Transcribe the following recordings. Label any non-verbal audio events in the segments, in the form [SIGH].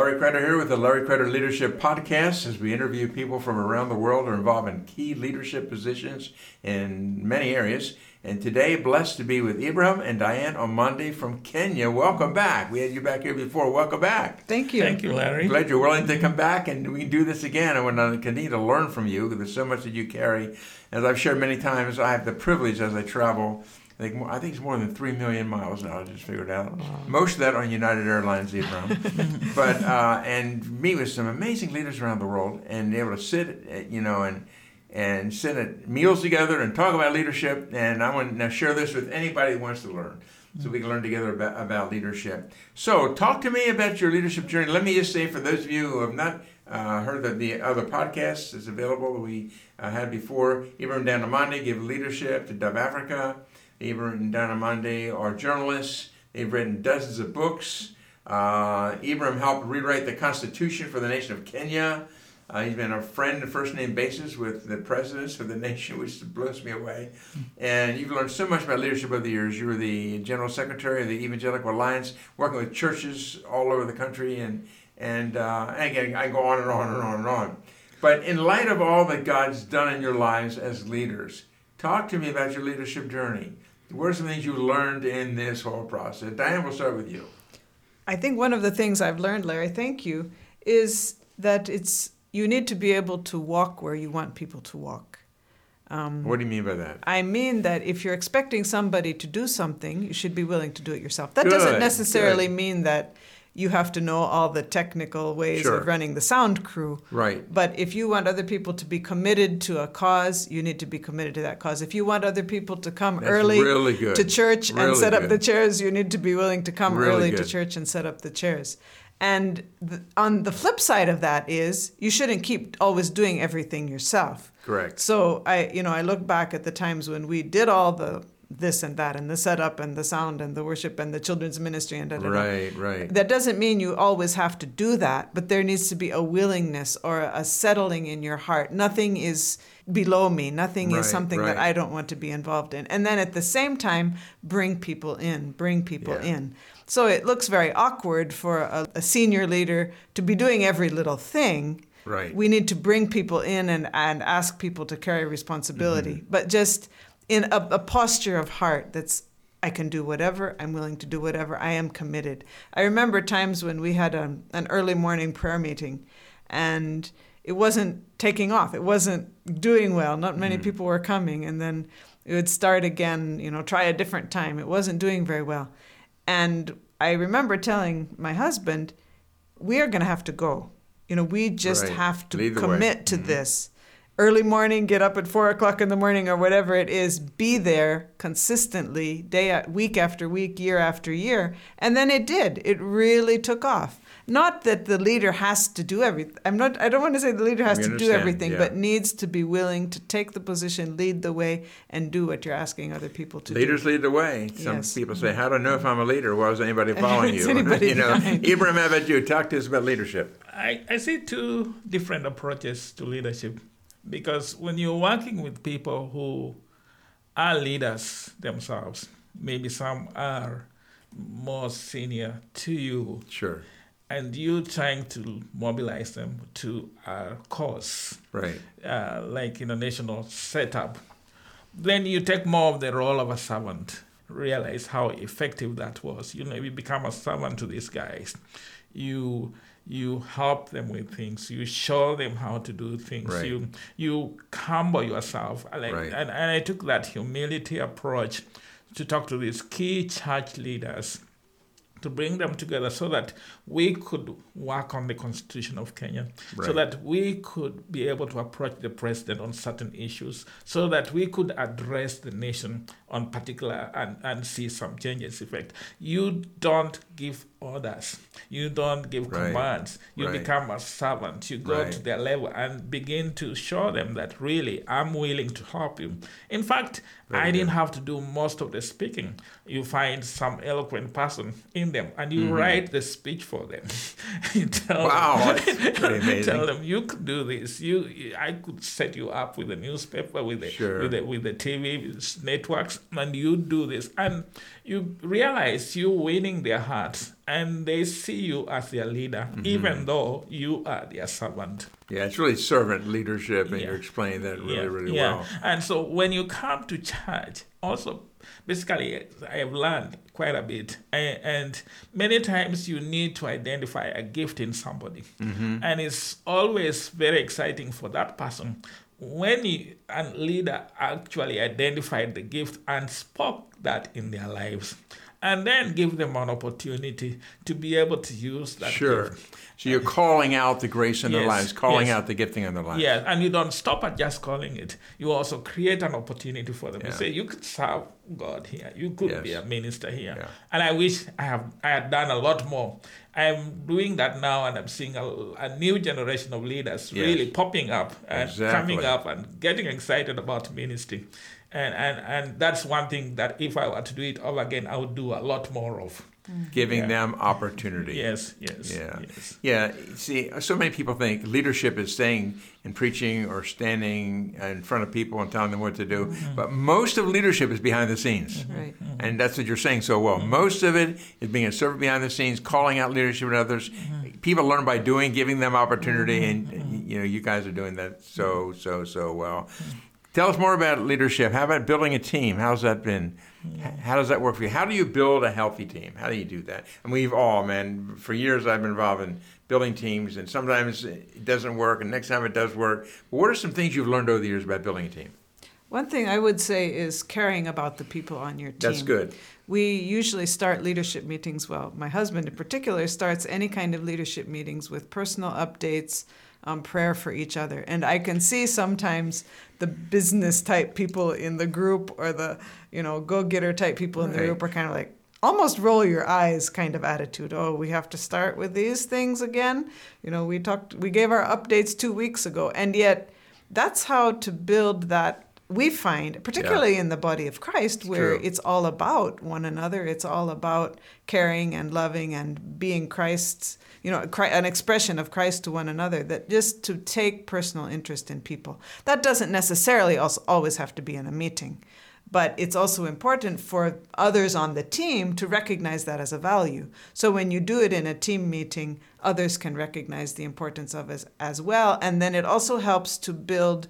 Larry Kreider here with the Larry Kreider Leadership Podcast as we interview people from around the world who are involved in key leadership positions in many areas. And today, blessed to be with Ibrahim and Diane Omondi from Kenya. Welcome back. We had you back here before. Welcome back. Thank you. Thank you, Larry. Glad you're willing to come back and we can do this again. I want to continue to learn from you because there's so much that you carry. As I've shared many times, I have the privilege as I travel I think, more, I think it's more than three million miles now. I just figured out. Wow. Most of that on United Airlines, Ibrahim. [LAUGHS] but uh, and meet with some amazing leaders around the world, and able to sit, at, you know, and and sit at meals together and talk about leadership. And I want to share this with anybody who wants to learn, so we can learn together about, about leadership. So, talk to me about your leadership journey. Let me just say, for those of you who have not uh, heard that the other podcasts is available that we uh, had before, Ibrahim Dan Omondi give leadership to Dove Africa. Ibrahim and Diane Omondi are journalists. They've written dozens of books. Uh, Ibrahim helped rewrite the Constitution for the nation of Kenya. Uh, he's been a friend first name basis with the presidents of the [LAUGHS] nation, which blows me away. And you've learned so much about leadership over the years. You were the general secretary of the Evangelical Alliance, working with churches all over the country, and and, uh, and again, I go on and on and on and on. But in light of all that God's done in your lives as leaders, talk to me about your leadership journey. What are some things you learned in this whole process? Diane, we'll start with you. I think one of the things I've learned, Larry, thank you, is that it's you need to be able to walk where you want people to walk. Um, what do you mean by that? I mean that if you're expecting somebody to do something, you should be willing to do it yourself. That good, doesn't necessarily good. mean that you have to know all the technical ways sure. of running the sound crew. Right. But if you want other people to be committed to a cause, you need to be committed to that cause. If you want other people to come That's early really to church really and set good. up the chairs, you need to be willing to come really early good. to church and set up the chairs. And the, on the flip side of that is you shouldn't keep always doing everything yourself. Correct. So I, you know, I look back at the times when we did all the this and that and the setup and the sound and the worship and the children's ministry and da, da, right right that doesn't mean you always have to do that but there needs to be a willingness or a settling in your heart nothing is below me nothing right, is something right. that i don't want to be involved in and then at the same time bring people in bring people yeah. in so it looks very awkward for a, a senior leader to be doing every little thing Right. We need to bring people in and, and ask people to carry responsibility. Mm-hmm. But just in a, a posture of heart that's I can do whatever. I'm willing to do whatever. I am committed. I remember times when we had a, an early morning prayer meeting and it wasn't taking off. It wasn't doing well. Not many mm. people were coming. And then it would start again, you know, try a different time. It wasn't doing very well. And I remember telling my husband, we are going to have to go. You know, we just right. have to commit to mm-hmm. this early morning, get up at four o'clock in the morning or whatever it is, be there consistently, day week after week, year after year, and then it did. It really took off. Not that the leader has to do everything. I'm not. I don't want to say the leader has we to do everything, yeah. but needs to be willing to take the position, lead the way, and do what you're asking other people to Leaders do. Leaders lead the way. Some yes. people say, "How do I know if I'm a leader? Well, is anybody [LAUGHS] following you?" anybody [LAUGHS] you know, Ibrahim, how about you? Talk to us about leadership. I, I see two different approaches to leadership. Because when you're working with people who are leaders themselves, maybe some are more senior to you. Sure. And you trying to mobilize them to a cause, right? Uh, like in a national setup, then you take more of the role of a servant. Realize how effective that was. You know, you become a servant to these guys. You you help them with things you show them how to do things right. you you humble yourself like, right. and, and i took that humility approach to talk to these key church leaders to bring them together so that we could work on the constitution of Kenya, right. so that we could be able to approach the president on certain issues, so that we could address the nation on particular and, and see some changes effect. You don't give orders. You don't give Right. commands. You Right. become a servant. You go Right. to their level and begin to show them that really I'm willing to help you. In fact, I didn't have to do most of the speaking. You find some eloquent person in them and you Mm-hmm. write the speech for them. [LAUGHS] you tell Wow, them, that's pretty [LAUGHS] amazing. tell them you could do this. You, I could set you up with a newspaper, with the Sure. with the with the TV with and you do this, and you realize you're winning their hearts, and they see you as their leader, Mm-hmm. even though you are their servant. Yeah, it's really servant leadership, and Yeah. you're explaining that really, yeah, really yeah. well. And so when you come to church, also basically I have learned quite a bit, and, and many times you need to identify a gift in somebody, Mm-hmm. and it's always very exciting for that person when you, a leader actually identified the gift and spoke that in their lives. And then give them an opportunity to be able to use that Sure. gift. So you're calling out the grace in their lives, calling yes. out the gifting in their lives. Yeah, and you don't stop at just calling it. You also create an opportunity for them. Yeah. You say you could serve God here. You could be a minister here. Yeah. And I wish I have I had done a lot more. I'm doing that now, and I'm seeing a, a new generation of leaders Yes. really popping up and Exactly. coming up and getting excited about ministry. And, and and that's one thing that if I were to do it over again, I would do a lot more of. Giving Yeah. them opportunity. Yes, yes, Yeah. yes. Yeah, see, so many people think leadership is staying and preaching or standing in front of people and telling them what to do. Mm-hmm. But most of leadership is behind the scenes. Right. And that's what you're saying so well. Mm-hmm. Most of it is being a servant behind the scenes, calling out leadership in others. Mm-hmm. People learn by doing, giving them opportunity, and you know, you guys are doing that so, so, so well. Tell us more about leadership. How about building a team? How's that been? How does that work for you? How do you build a healthy team? How do you do that? And we've all, man, for years I've been involved in building teams, and sometimes it doesn't work, and next time it does work. But what are some things you've learned over the years about building a team? One thing I would say is caring about the people on your team. That's good. We usually start leadership meetings, well, my husband in particular starts any kind of leadership meetings with personal updates, um, prayer for each other. And I can see sometimes the business type people in the group or the, you know, go getter type people in the Right. group are kind of like, almost roll your eyes kind of attitude. Oh, we have to start with these things again. You know, we talked, we gave our updates two weeks ago. And yet, that's how to build that we find particularly in the body of christ where true. it's all about one another it's all about caring and loving and being christ's you know an expression of christ to one another that just to take personal interest in people that doesn't necessarily also always have to be in a meeting but it's also important for others on the team to recognize that as a value. So when you do it in a team meeting, others can recognize the importance of it as well. And then it also helps to build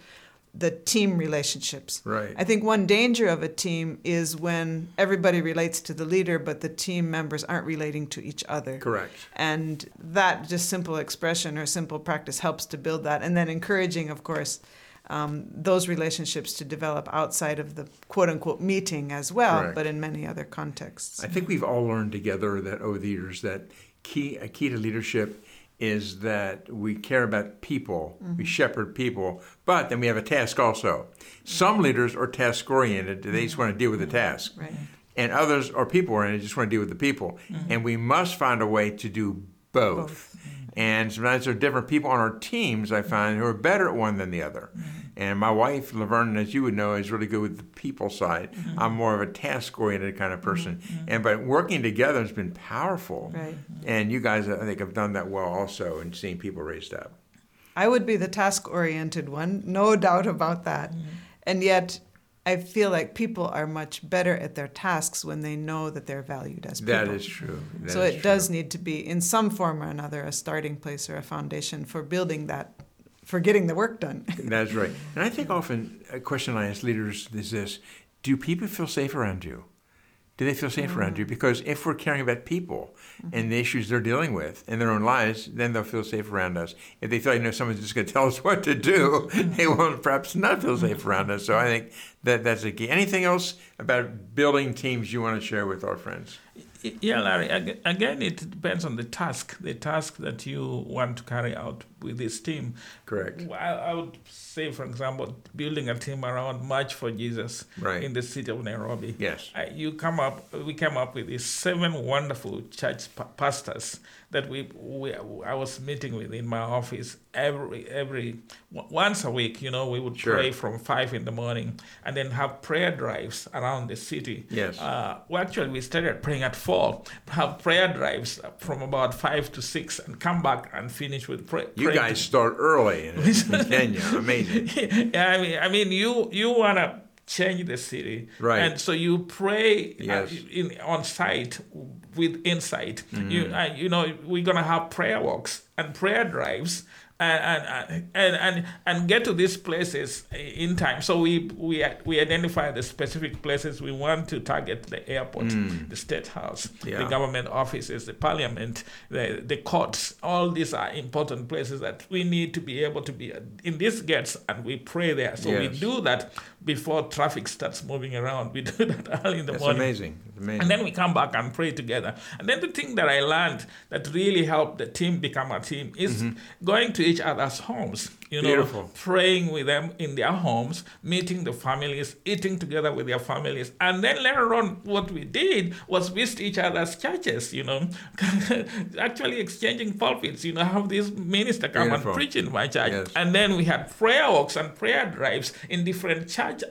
the team relationships. Right. I think one danger of a team is when everybody relates to the leader, but the team members aren't relating to each other. Correct. And that just simple expression or simple practice helps to build that. And then encouraging, of course, um, those relationships to develop outside of the quote unquote meeting as well, Correct. but in many other contexts. I think we've all learned together that over the years that key a key to leadership is that we care about people, we mm-hmm. shepherd people, but then we have a task also. Some mm-hmm. leaders are task oriented; they just want to deal with the mm-hmm. task, Right. and others are people oriented; just want to deal with the people. And we must find a way to do both. And sometimes there are different people on our teams, I find, who are better at one than the other. And my wife, Laverne, as you would know, is really good with the people side. Mm-hmm. I'm more of a task oriented kind of person. Mm-hmm, mm-hmm. And but working together has been powerful. Right. And you guys, I think, have done that well also in seeing people raised up. I would be the task oriented one, no [LAUGHS] doubt about that. And yet, I feel like people are much better at their tasks when they know that they're valued as people. That is true. That so is it does need to be, in some form or another, a starting place or a foundation for building that, for getting the work done. [LAUGHS] That's right. And I think often a question I ask leaders is this Do people feel safe around you? Do they feel safe around you? Mm. Because if we're caring about people mm-hmm. and the issues they're dealing with in their own lives, then they'll feel safe around us. If they feel like, you know, someone's just going to tell us [LAUGHS] what to do, mm-hmm. they will perhaps not feel safe mm-hmm. around us. So I think that that's a key. Anything else about building teams you want to share with our friends? Yeah, Larry. Again, it depends on the task, the task that you want to carry out with this team. Correct. I, I, would say, for example, building a team around March for Jesus right. in the city of Nairobi. Yes. you come up. We came up with these seven wonderful church pastors that we, we I was meeting with in my office every every once a week. You know, we would sure. pray from five in the morning and then have prayer drives around the city. Yes. Uh, well, actually, we started praying at four. Have prayer drives from about five to six, and come back and finish with prayer. You guys start early in, in [LAUGHS] Kenya. Amazing. yeah, I mean, I mean, you you wanna change the city, right? And so you pray uh, yes. in on site with insight. Mm-hmm. You uh, you know we're gonna have prayer walks and prayer drives and and and and get to these places in time. So we we we identify the specific places we want to target: the airport, mm. the state house, yeah. the government offices, the parliament, the the courts. All these are important places that we need to be able to be in these gates, and we pray there. So yes. we do that before traffic starts moving around. We do [LAUGHS] that early in the That's morning. amazing. amazing. And then we come back and pray together. And then the thing that I learned that really helped the team become a team is mm-hmm. going to each other's homes. You know, Beautiful. praying with them in their homes, meeting the families, eating together with their families. And then later on, what we did was visit each other's churches, you know, [LAUGHS] actually exchanging pulpits, you know, have this minister come Beautiful. and preach in my church. Yes. And then we had prayer walks and prayer drives in different church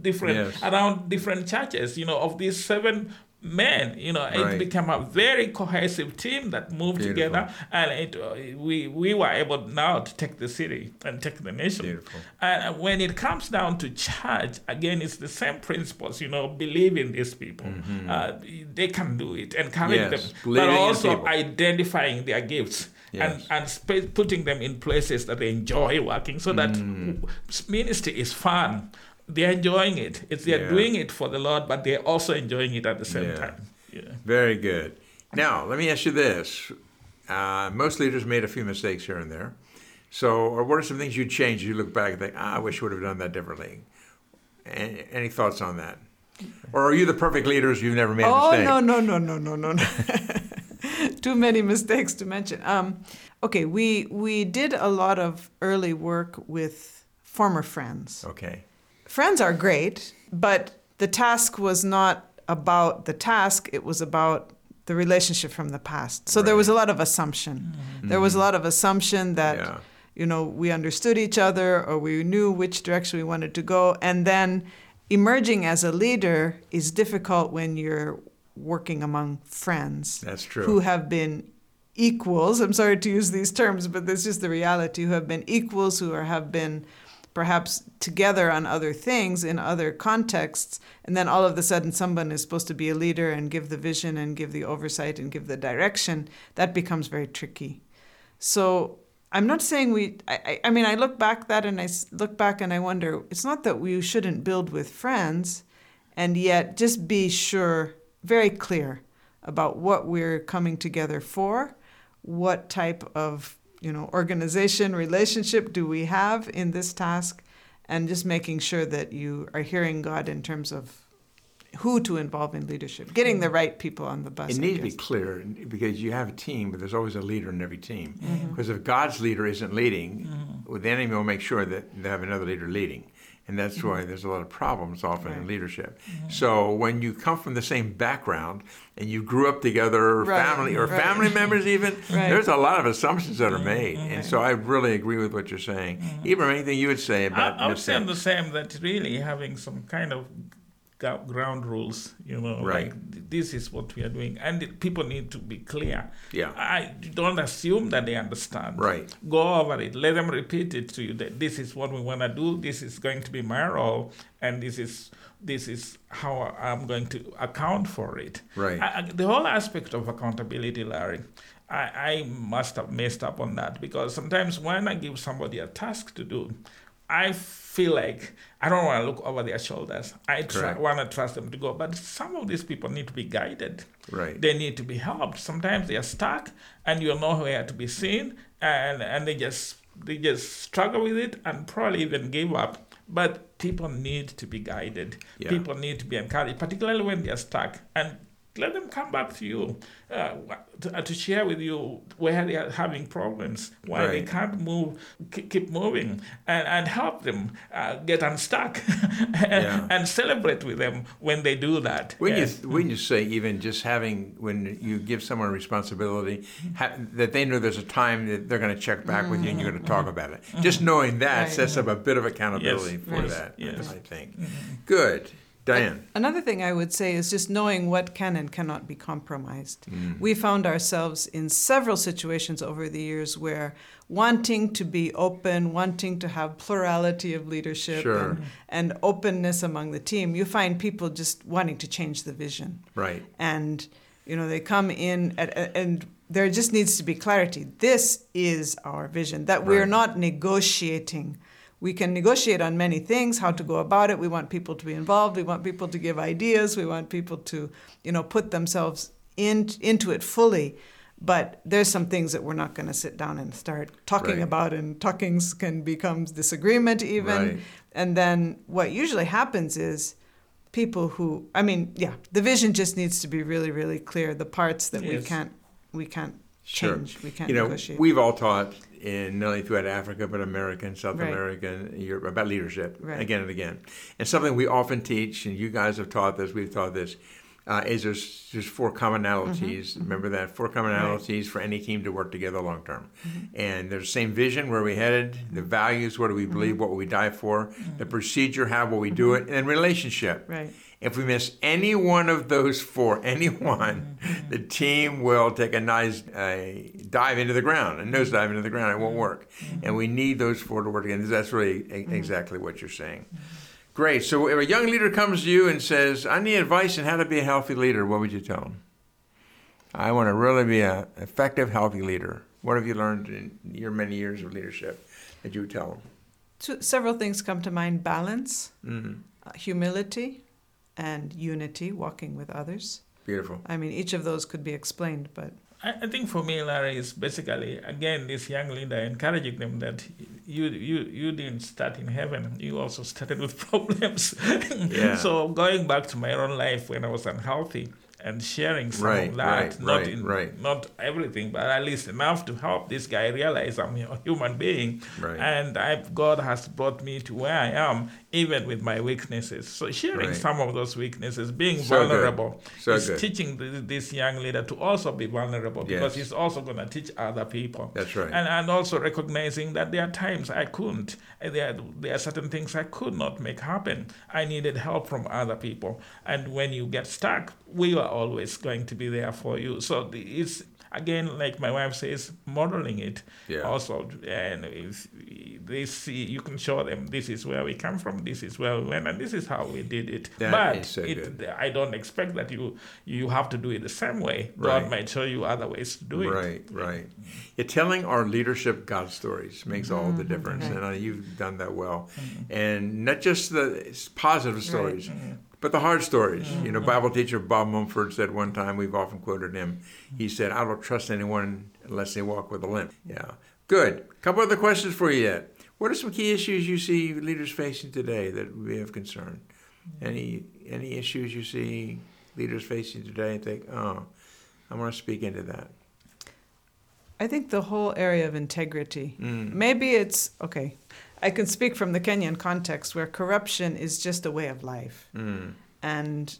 different yes. around different churches you know of these seven men you know right. it became a very cohesive team that moved Beautiful. together and it, uh, we we were able now to take the city and take the nation Beautiful. and when it comes down to church again it's the same principles you know believe in these people mm-hmm. uh, they can do it encourage yes. them Believing but also identifying their gifts Yes. and and sp- putting them in places that they enjoy working so that Mm. ministry is fun they're enjoying it. It's they're Yeah. doing it for the Lord, but they're also enjoying it at the same Yeah. time. Yeah. Very good. Now, let me ask you this. Uh, most leaders made a few mistakes here and there. So, or what are some things you'd change? You look back and think, ah, I wish I would have done that differently. Any, any thoughts on that? Or are you the perfect leaders? You've never made a oh, mistake. no, no, no, no, no, no, no. [LAUGHS] Too many mistakes to mention. Um, okay, we we did a lot of early work with former friends. Okay. Friends are great, but the task was not about the task, it was about the relationship from the past. So there was a lot of assumption. Mm-hmm. There was a lot of assumption that Yeah. you know we understood each other or we knew which direction we wanted to go and then emerging as a leader is difficult when you're working among friends That's true. who have been equals i'm sorry to use these terms but this is the reality who have been equals who are, have been perhaps together on other things in other contexts and then all of a sudden someone is supposed to be a leader and give the vision and give the oversight and give the direction that becomes very tricky. So i'm not saying we i, I mean i look back that and i look back and i wonder it's not that we shouldn't build with friends and yet just be sure very clear about what we're coming together for what type of you know organization relationship do we have in this task and just making sure that you are hearing god in terms of who to involve in leadership getting the right people on the bus It I needs to be clear because you have a team, but there's always a leader in every team. Mm-hmm. Because if God's leader isn't leading, well, the enemy will make sure that they have another leader leading. And that's Mm-hmm. why there's a lot of problems often in Right. leadership. So when you come from the same background and you grew up together, or Right, family or right. family members even, [LAUGHS] Right. there's a lot of assumptions that are Mm-hmm. made. And so I really agree with what you're saying. Even anything you would say I, about I would say mistakes. the same that really having some kind of ground rules, you know, Right. like this is what we are doing, and it, people need to be clear. Yeah. I don't assume that they understand. Right. Go over it. Let them repeat it to you that this is what we want to do. This is going to be my role, and this is this is how I'm going to account for it. Right. I, I, the whole aspect of accountability, Larry. I, I must have messed up on that because sometimes when I give somebody a task to do, I feel like I don't want to look over their shoulders. I Correct. want to trust them to go. But some of these people need to be guided. Right. They need to be helped. Sometimes they are stuck and you're nowhere to be seen and, and they just they just struggle with it and probably even give up. But people need to be guided. Yeah. People need to be encouraged, particularly when they're stuck. And let them come back to you uh, to, uh, to, share with you where they are having problems, why right. they can't move, keep moving, and, and help them uh, get unstuck and, [LAUGHS] yeah. and, celebrate with them when they do that. When, you, when you say even just having, when you give someone a responsibility, ha- that they know there's a time that they're going to check back mm-hmm. with you and you're going to talk about it. Mm-hmm. Just knowing that right. sets up a bit of accountability yes. for yes. that, yes. I think. Mm-hmm. Good. Diane. Another thing I would say is just knowing what can and cannot be compromised. Mm. We found ourselves in several situations over the years where wanting to be open, wanting to have plurality of leadership sure. and, and, openness among the team, you find people just wanting to change the vision. Right. And, you know, they come in at, and there just needs to be clarity. This is our vision, that we're not negotiating we can negotiate on many things how to go about it we want people to be involved we want people to give ideas we want people to you know put themselves in, into it fully but there's some things that we're not going to sit down and start talking right. about and talkings can become disagreement even right. and then what usually happens is people who i mean yeah the vision just needs to be really really clear the parts that yes. we can't we can't change sure. we can't you know negotiate. we've all taught in not only throughout Africa but America and South right. America Europe about leadership right. again and again. And something we often teach, and you guys have taught this, we've taught this, uh, is there's there's four commonalities. Mm-hmm. Remember that four commonalities right. for any team to work together long term. Mm-hmm. And there's the same vision where we headed, the values, what do we believe, mm-hmm. what will we die for, mm-hmm. the procedure, how will we do it, and relationship. Right. If we miss any one of those four, [LAUGHS] any one, mm-hmm. the team will take a nice uh, dive into the ground, a nose dive into the ground. It won't work. Mm-hmm. And we need those four to work together. That's really mm-hmm. exactly what you're saying. Great. So if a young leader comes to you and says, I need advice on how to be a healthy leader, what would you tell them? I want to really be an effective, healthy leader. What have you learned in your many years of leadership that you would tell them? Several things come to mind balance, mm-hmm. uh, humility, and unity, walking with others. Beautiful. I mean, each of those could be explained, but. I, think for me, Larry, is basically, again, this young leader encouraging them that you, you, you didn't start in heaven, you also started with [LAUGHS] problems. Yeah. so going back to my own life when I was unhealthy, and sharing some right, of that. Right, not right, in, right. not everything, but at least enough to help this guy realize I'm a human being. Right. And I've, God has brought me to where I am, even with my weaknesses. So sharing some of those weaknesses, being so vulnerable, so is good. teaching this young leader to also be vulnerable yes. because he's also going to teach other people. That's right. And, and also recognizing that there are times I couldn't. Eh, there, there are certain things I could not make happen. I needed help from other people. And when you get stuck, we are always going to be there for you. So it's again, like my wife says, modeling it yeah. also. And if they see, you can show them this is where we come from, this is where we went, and this is how we did it. That but so it, I don't expect that you you have to do it the same way. Right. God might show you other ways to do it. Right, right. Yeah, telling our leadership God stories makes all the mm-hmm. difference, and uh, you've done that well. Mm-hmm. And not just the positive stories. Right. But the hard stories, you know, Bible teacher Bob Mumford said one time, we've often quoted him, he said, I don't trust anyone unless they walk with a limp. Yeah. Good. A couple other questions for you yet. What are some key issues you see leaders facing today that we have concern? Any any issues you see leaders facing today and think, oh, I want to speak into that? I think the whole area of integrity. Mm. Maybe it's okay. I can speak from the Kenyan context where corruption is just a way of life. Mm. And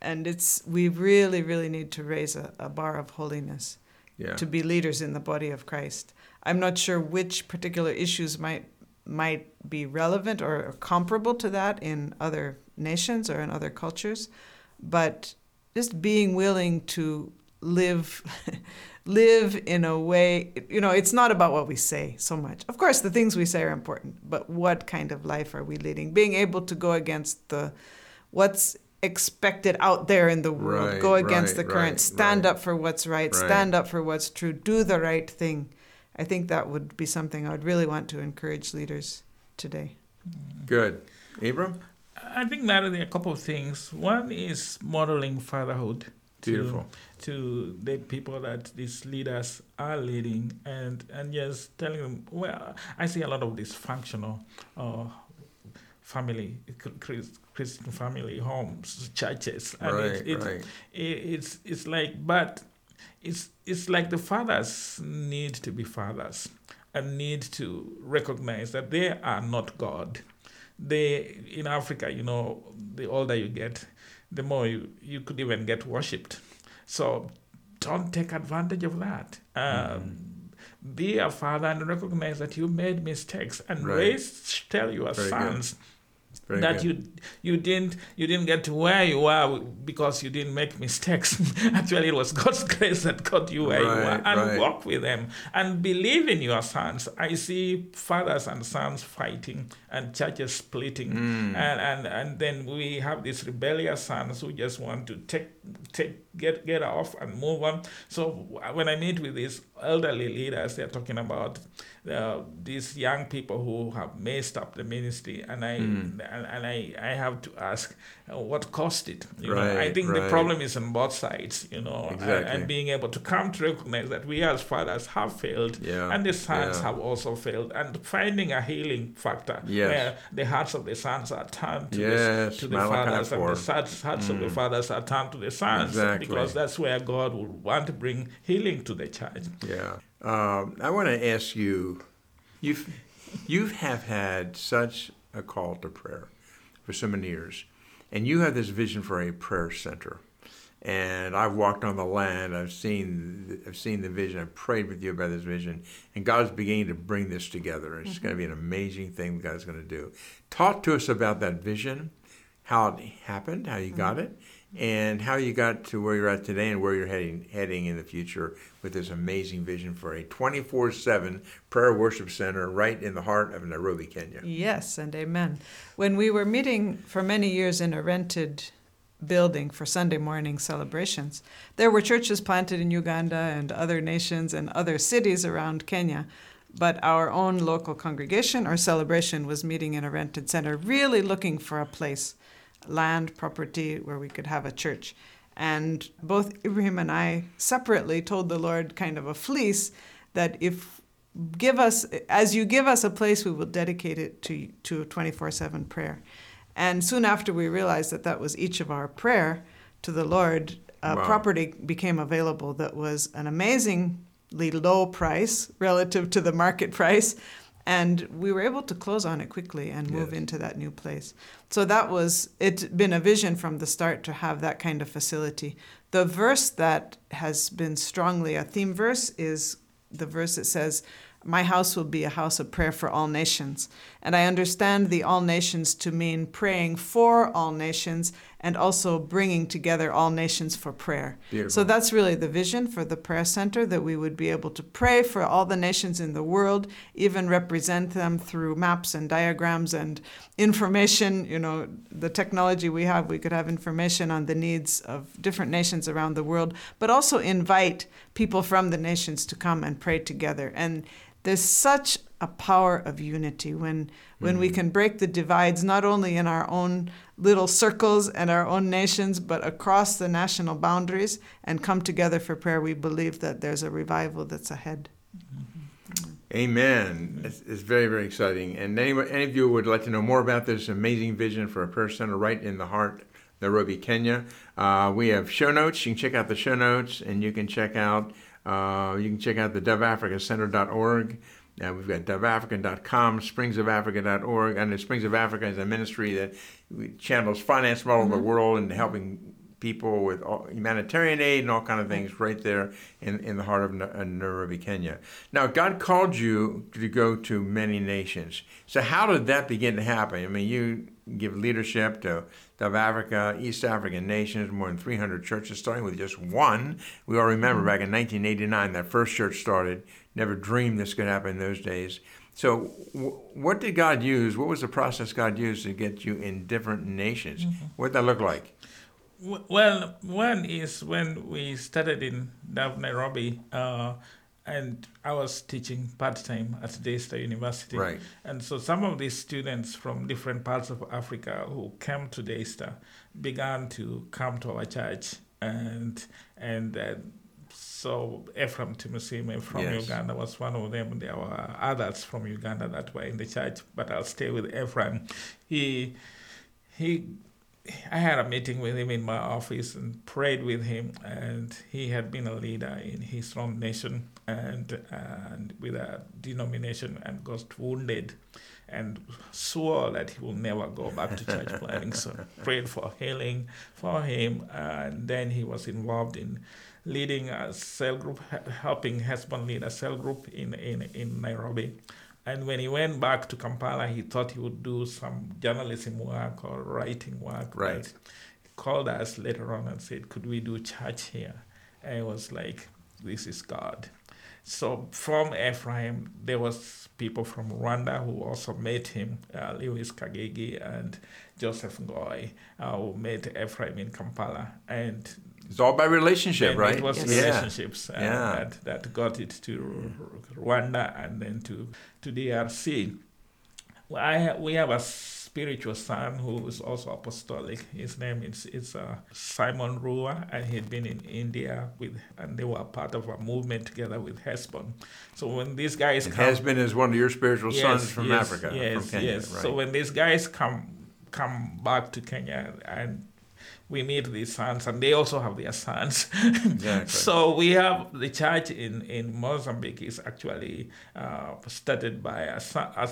and it's we really, really need to raise a, a bar of holiness yeah. to be leaders in the body of Christ. I'm not sure which particular issues might might be relevant or comparable to that in other nations or in other cultures, but just being willing to live [LAUGHS] live in a way, you know, it's not about what we say so much. Of course, the things we say are important, but what kind of life are we leading? Being able to go against the what's expected out there in the world, right, go against right, the current, right, stand up for what's right, stand up for what's true, do the right thing. I think that would be something I would really want to encourage leaders today. Good. Ibrahim? I think that there a couple of things. One is modeling fatherhood. Beautiful. To, to the people that these leaders are leading and, and just telling them, well, I see a lot of dysfunctional uh, family Christian family homes, churches, and Right, it, it, right. it, it's it's like, but it's it's like the fathers need to be fathers and need to recognize that they are not God. They in Africa, you know, the older you get, the more you, you could even get worshipped. So don't take advantage of that. Um, Be a father and recognize that you made mistakes and Right. raise tell your Very good. Very that good. you you didn't you didn't get to where you are because you didn't make mistakes. [LAUGHS] Actually, it was God's grace that got you where you are, and right. walk with them and believe in your sons. I see fathers and sons fighting and churches splitting, Mm. and, and and then we have these rebellious sons who just want to take take get get off and move on. So when I meet with these elderly leaders, they're talking about uh, these young people who have messed up the ministry, and I Mm. and, and I I have to ask uh, what caused it. You know, I Right, think the problem is on both sides. You know, and- Exactly. and, being able to come to recognize that we as fathers have failed, Yeah, and the sons yeah. have also failed, and finding a healing factor Yes. where the hearts of the sons are turned to, Yes, the, to the fathers, and the sons, hearts of the fathers are turned to the sons, Exactly. Because that's where God would want to bring healing to the church. Yeah. Um, I want to ask you, you've you have had such a call to prayer for so many years, and you have this vision for a prayer center. And I've walked on the land. I've seen I've seen the vision. I've prayed with you about this vision, and God's beginning to bring this together. It's going to be an amazing thing God's going to do. Talk to us about that vision, how it happened, how you got it, and how you got to where you're at today and where you're heading heading in the future with this amazing vision for a 24/7 prayer worship center right in the heart of Nairobi, Kenya. Yes, and amen. When we were meeting for many years in a rented building for Sunday morning celebrations, there were churches planted in Uganda and other nations and other cities around Kenya. But our own local congregation or celebration was meeting in a rented center, really looking for a place, land, property where we could have a church. And both Ibrahim and I separately told the Lord kind of a fleece that if give us as you give us a place we will dedicate it to to 24/7 prayer and soon after we realized that that was each of our prayer to the lord uh, Wow. property became available that was an amazingly low price relative to the market [LAUGHS] price and we were able to close on it quickly and move Yes. into that new place so that was it's been a vision from the start to have that kind of facility the verse that has been strongly a theme verse is the verse that says, My house will be a house of prayer for all nations. And I understand the all nations to mean praying for all nations and also bringing together all nations for prayer. Beautiful. So that's really the vision for the prayer center that we would be able to pray for all the nations in the world, even represent them through maps and diagrams and information. You know, the technology we have, we could have information on the needs of different nations around the world, but also invite people from the nations to come and pray together. And there's such a power of unity when when we can break the divides not only in our own little circles and our own nations but across the national boundaries and come together for prayer we believe that there's a revival that's ahead Amen. It's, it's very, very exciting. And any, any of you would like to know more about this amazing vision for a prayer center right in the heart, Nairobi, Kenya, uh, we have show notes. You can check out the show notes, and you can check out uh, you can check out the doveafricacenter.org. Uh, we've got doveafrican.com, springsofafrica.org, and the Springs of Africa is a ministry that channels finance from all over the world and helping people with all, humanitarian aid and all kind of things right there in, in the heart of uh, Nairobi, Kenya. Now, God called you to go to many nations. So how did that begin to happen? I mean, you give leadership to South Africa, East African nations, more than 300 churches, starting with just one. We all remember back in 1989, that first church started. Never dreamed this could happen in those days. So, w- what did God use? What was the process God used to get you in different nations? What did that look like? Well, one is when we started in Nairobi, uh, and I was teaching part time at Daystar University. Right. And so some of these students from different parts of Africa who came to Daystar began to come to our church, and and uh, so Ephraim Timusime from Yes. Uganda was one of them. There were others from Uganda that were in the church, but I'll stay with Ephraim. He he I had a meeting with him in my office and prayed with him, and he had been a leader in his own nation and and with a denomination and got wounded, and swore that he will never go back to church [LAUGHS] planting. So prayed for healing for him, and then he was involved in leading a cell group, helping husband lead a cell group in in in Nairobi and when he went back to Kampala, he thought he would do some journalism work or writing work. Right. He called us later on and said, Could we do church here? And it was like, This is God. So from Ephraim, there was people from Rwanda who also met him, uh, Lewis Kagege and Joseph Ngoy, uh, who met Ephraim in Kampala. And It's all by relationship, right? It was Yes. relationships uh, Yeah. that, that got it to Rwanda and then to, to DRC. Well, I, we have a spiritual son who is also apostolic. His name is, is uh, Simon Rua, and he had been in India with, and they were part of a movement together with Hesbon. So when these guys And come, Hesbon is one of your spiritual sons from yes, Africa, Yes, from Kenya, yes. right? So when these guys come come back to Kenya and we meet these sons, and they also have their sons. [LAUGHS] Exactly. so we have the church in in Mozambique is actually uh, started by a son. A,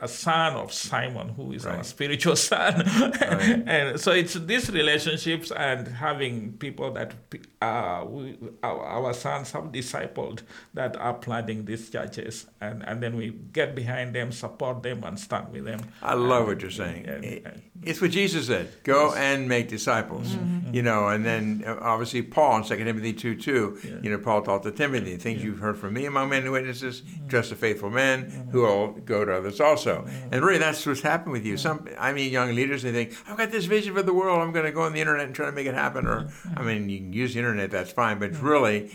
a son of Simon, who is our spiritual [LAUGHS] son, Right. and so it's these relationships and having people that uh, we, our, our sons have discipled that are planting these churches, and, and then we get behind them, support them, and stand with them. I love And- what you're saying. and- and- It's what Jesus said: "Go and make disciples." Mm-hmm. You know, and then uh, obviously Paul in Second Timothy two two. Yeah. You know, Paul taught to Timothy things you've heard from me among many witnesses. Mm-hmm. Trust the faithful men who will go to others also. And really, that's what's happened with you. Some, I mean, young leaders they think, "I've got this vision for the world. I'm going to go on the internet and try to make it happen." Or. I mean, you can use the internet. That's fine, but really.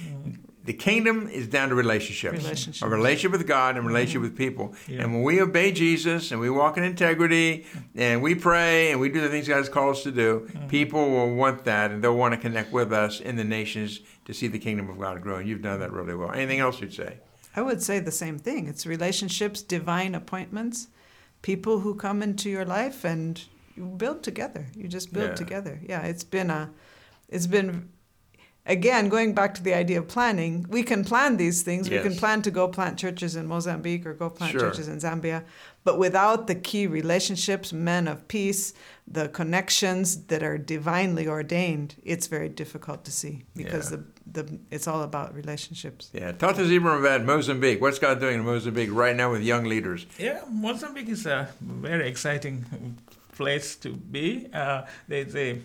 The kingdom is down to relationships. Relationships. A relationship with God and a relationship with people. Yeah. And when we obey Jesus and we walk in integrity and we pray and we do the things God has called us to do, Mm-hmm. people will want that and they'll want to connect with us in the nations to see the kingdom of God grow. And you've done that really well. Anything else you'd say? I would say the same thing. It's relationships, divine appointments, people who come into your life and you build together. You just build Yeah. together. Yeah, it's been a it's been again going back to the idea of planning. We can plan these things. We can plan to go plant churches in Mozambique or go plant Sure. churches in Zambia, but without the key relationships, men of peace, the connections that are divinely ordained, it's very difficult to see because Yeah. the the it's all about relationships. Yeah. Talk to Zebra about Mozambique. What's God doing in Mozambique right now with young leaders? Yeah, Mozambique is a very exciting place to be. Uh, there's a,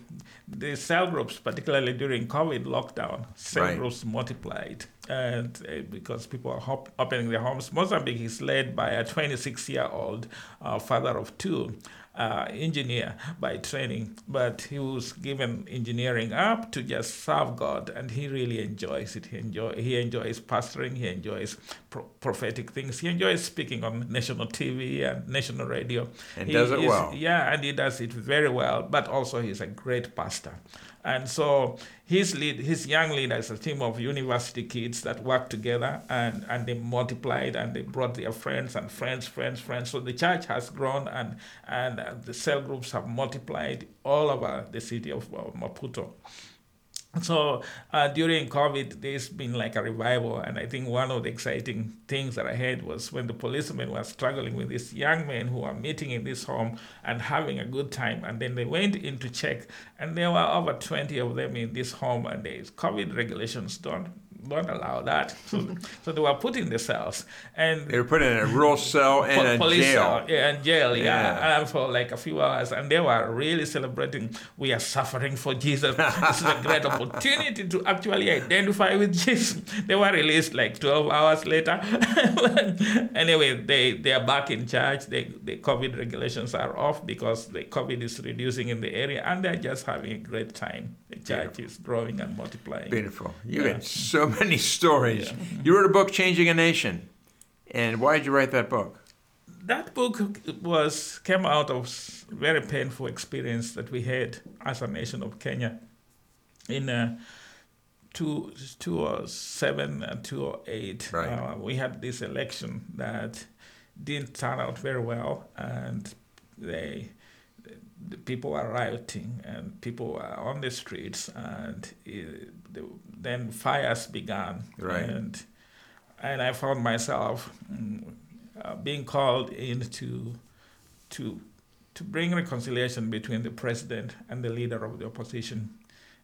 the cell groups, particularly during COVID lockdown, cell Right. groups multiplied. And uh, because people are hop- opening their homes, Mozambique is led by a 26 year old uh, father of two. Uh, engineer by training, but he was given engineering up to just serve God, and he really enjoys it. He enjoy he enjoys pastoring. He enjoys pro- prophetic things. He enjoys speaking on national TV and national radio. And He does it is- well. Yeah, and he does it very well. But also, he's a great pastor. And so his lead, his young leaders, a team of university kids that worked together and, and they multiplied and they brought their friends and friends, friends, friends. So the church has grown and and the cell groups have multiplied all over the city of Maputo. So uh, during COVID, there's been like a revival, and I think one of the exciting things that I heard was when the policemen were struggling with these young men who are meeting in this home and having a good time, and then they went in to check, and there were over 20 of them in this home, and there's COVID regulations don't don't allow that, [LAUGHS] so, so they were put in the cells, and They were put in a rural cell and Po- a jail. cell, yeah, and jail, yeah, Yeah. and for like a few hours, and they were really celebrating. We are suffering for Jesus. [LAUGHS] this is a great opportunity to actually identify with Jesus. They were released like twelve hours later. [LAUGHS] anyway, they they are back in church. They, the COVID regulations are off because the COVID is reducing in the area, and they're just having a great time. The church is growing and multiplying. Beautiful. You Yeah. got so many stories. You wrote a book, Changing a Nation. And why did you write that book? that book was came out of very painful experience that we had as a nation of Kenya in uh, two, 2007 and 2008. Right. Uh, we had this election that didn't turn out very well, and they the people were rioting and people were on the streets, and it, the, then fires began. Right. And and I found myself mm, uh, being called in to to to bring reconciliation between the president and the leader of the opposition,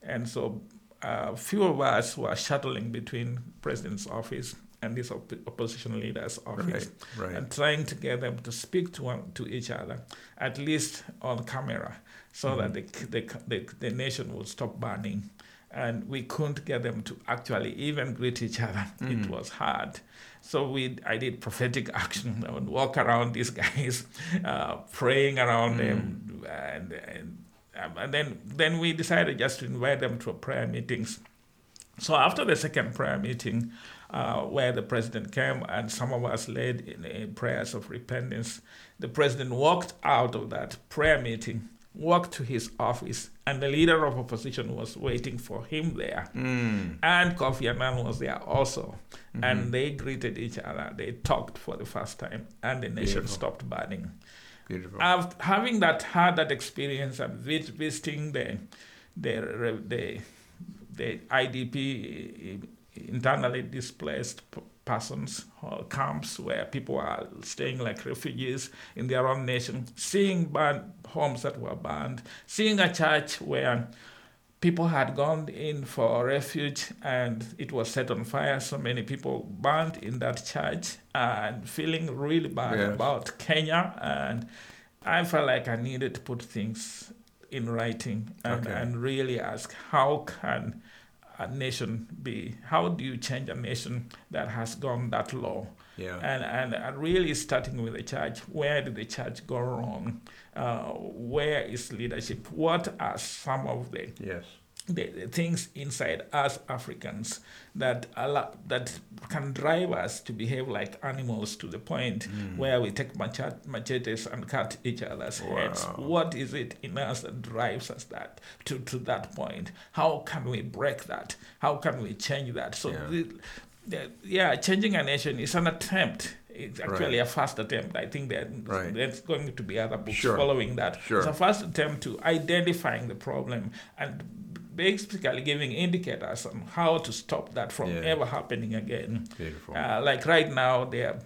and so a uh, few of us were shuttling between president's office and these op- opposition leader's office Right, right. and trying to get them to speak to one, to each other, at least on camera, so that the, the, the, the nation would stop burning. And we couldn't get them to actually even greet each other. It was hard. So we, I did prophetic [LAUGHS] action. I would walk around these guys, [LAUGHS] uh, praying around them, and, and um, and then then we decided just to invite them to prayer meetings. So after the second prayer meeting, uh, where the president came and some of us led in, in prayers of repentance, the president walked out of that prayer meeting, walked to his office, and the leader of opposition was waiting for him there. Mm. And Kofi Annan was there also. And they greeted each other. They talked for the first time, and the nation Beautiful. stopped burning. Beautiful. After having that had that experience and vis- visiting the the the the IDP internally displaced persons or camps where people are staying like refugees in their own nation, seeing burned homes that were burned, seeing a church where people had gone in for refuge and it was set on fire. So many people burned in that church and feeling really bad Yes. about Kenya. And I felt like I needed to put things in writing and, Okay. and really ask how can a nation be, how do you change a nation that has gone that low? yeah. and, and and really starting with the church where did the church go wrong uh, where is leadership what are some of the, yes. The, the things inside us africans that allow, that can drive us to behave like animals to the point Mm. where we take machetes and cut each other's heads Wow. what is it in us that drives us that to, to that point how can we break that how can we change that so Yeah. the, the, yeah, changing a nation is an attempt. It's actually Right. a first attempt. I think that Right. there's going to be other books Sure. following that. Sure. It's a first attempt to identifying the problem and basically giving indicators on how to stop that from Yeah. ever happening again. Beautiful. Uh, like right now, there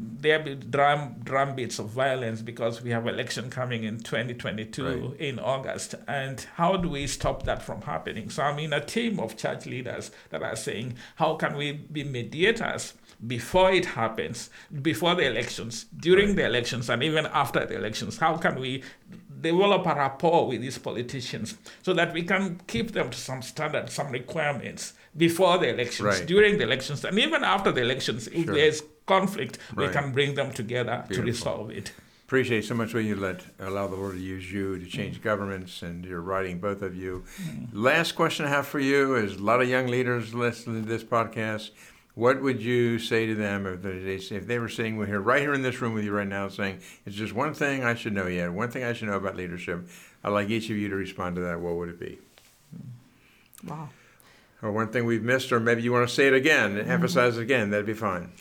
there be drum drum beats of violence because we have election coming in 2022 Right. in August. And how do we stop that from happening? So I'm in a team of church leaders that are saying, how can we be mediators before it happens, before the elections, during the elections, and even after the elections? How can we develop a rapport with these politicians so that we can keep them to some standards, some requirements before the elections, Right. during the elections, and even after the elections. If Sure. there's conflict, we can bring them together Beautiful. to resolve it. Appreciate so much when you let allow the Lord to use you to change mm. governments and your writing, both of you. Mm. Last question I have for you is a lot of young leaders listening to this podcast. What would you say to them if they if they were sitting here right here in this room with you right now, saying it's just one thing I should know yet, one thing I should know about leadership? I'd like each of you to respond to that. What would it be? Wow. Or one thing we've missed, or maybe you want to say it again, mm-hmm. emphasize it again. That'd be fine.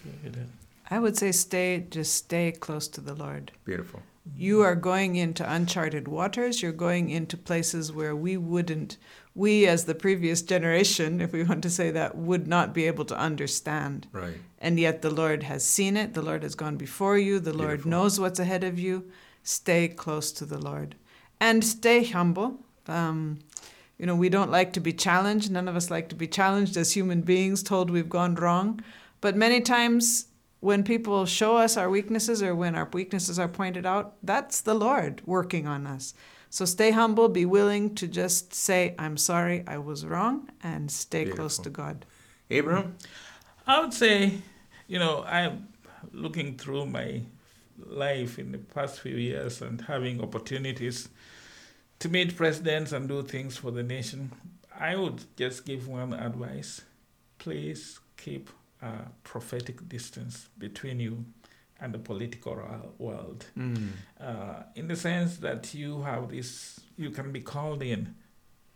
I would say stay, just stay close to the Lord. Beautiful. You are going into uncharted waters. You're going into places where we wouldn't, we as the previous generation, if we want to say that, would not be able to understand. Right. And yet the Lord has seen it. The Lord has gone before you. The Lord knows what's ahead of you. Stay close to the Lord and stay humble. Um, you know, we don't like to be challenged. None of us like to be challenged as human beings, told we've gone wrong. But many times when people show us our weaknesses or when our weaknesses are pointed out, that's the Lord working on us. So stay humble, be willing to just say, I'm sorry, I was wrong, and stay close to God. Ibrahim? I would say, you know, I'm looking through my life in the past few years and having opportunities to meet presidents and do things for the nation. I would just give one advice please keep a prophetic distance between you and the political world. Mm. Uh, in the sense that you have this, you can be called in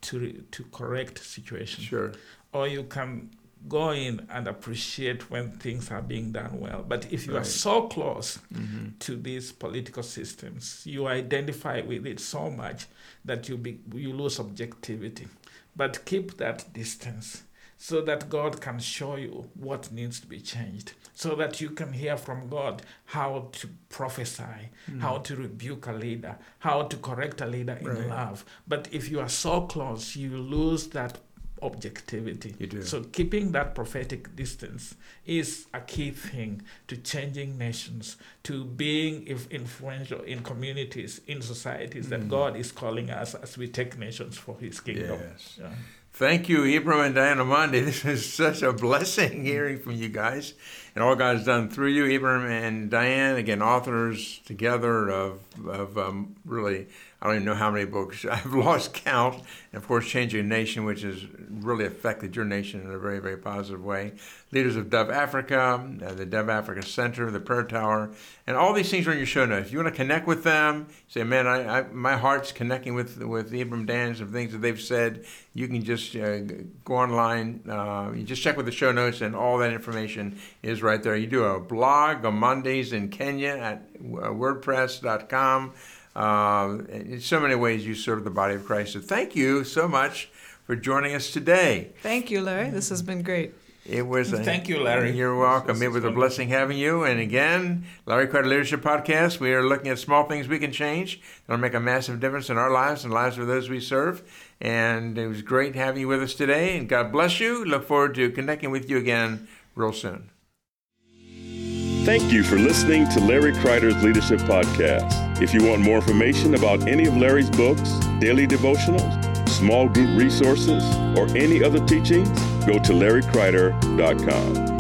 to, to correct situation Sure. or you can go in and appreciate when things are being done well. But if you Right. are so close Mm-hmm. to these political systems, you identify with it so much that you be, you lose objectivity. But keep that distance so that God can show you what needs to be changed, so that you can hear from God how to prophesy, how to rebuke a leader, how to correct a leader in Right. love. But if you are so close, you lose that objectivity. You do. So keeping that prophetic distance is a key thing to changing nations, to being influential in communities, in societies that Mm. God is calling us as we take nations for His kingdom. Yes. Yeah. Thank you, Ibrahim and Diana Omondi. [LAUGHS] This is such a blessing hearing from you guys and all God's done through you, Ibrahim and Diane. Again, authors together of, of um, really, I don't even know how many books. [LAUGHS] I've lost count. And of course, Changing Nation, which has really affected your nation in a very, very positive way. Leaders of Dove Africa, uh, the Dove Africa Center, the Prayer Tower, and all these things are in your show notes. If you want to connect with them, say, man, I, I, my heart's connecting with with Ibrahim Dans and things that they've said. You can just uh, go online. Uh, you just check with the show notes, and all that information is right there. You do a blog on Mondays in Kenya at uh, WordPress.com. Uh, in so many ways, you serve the body of Christ. So thank you so much for joining us today. Thank you, Larry. This has been great. It was a, Thank you, Larry. You're welcome. This It is was a blessing having you. And again, Larry Kreider Leadership Podcast. We are looking at small things we can change that'll make a massive difference in our lives and lives of those we serve. And it was great having you with us today. And God bless you. Look forward to connecting with you again real soon. Thank you for listening to Larry Kreider's Leadership Podcast. If you want more information about any of Larry's books, daily devotionals, small group resources, or any other teachings, go to larrykreider.com.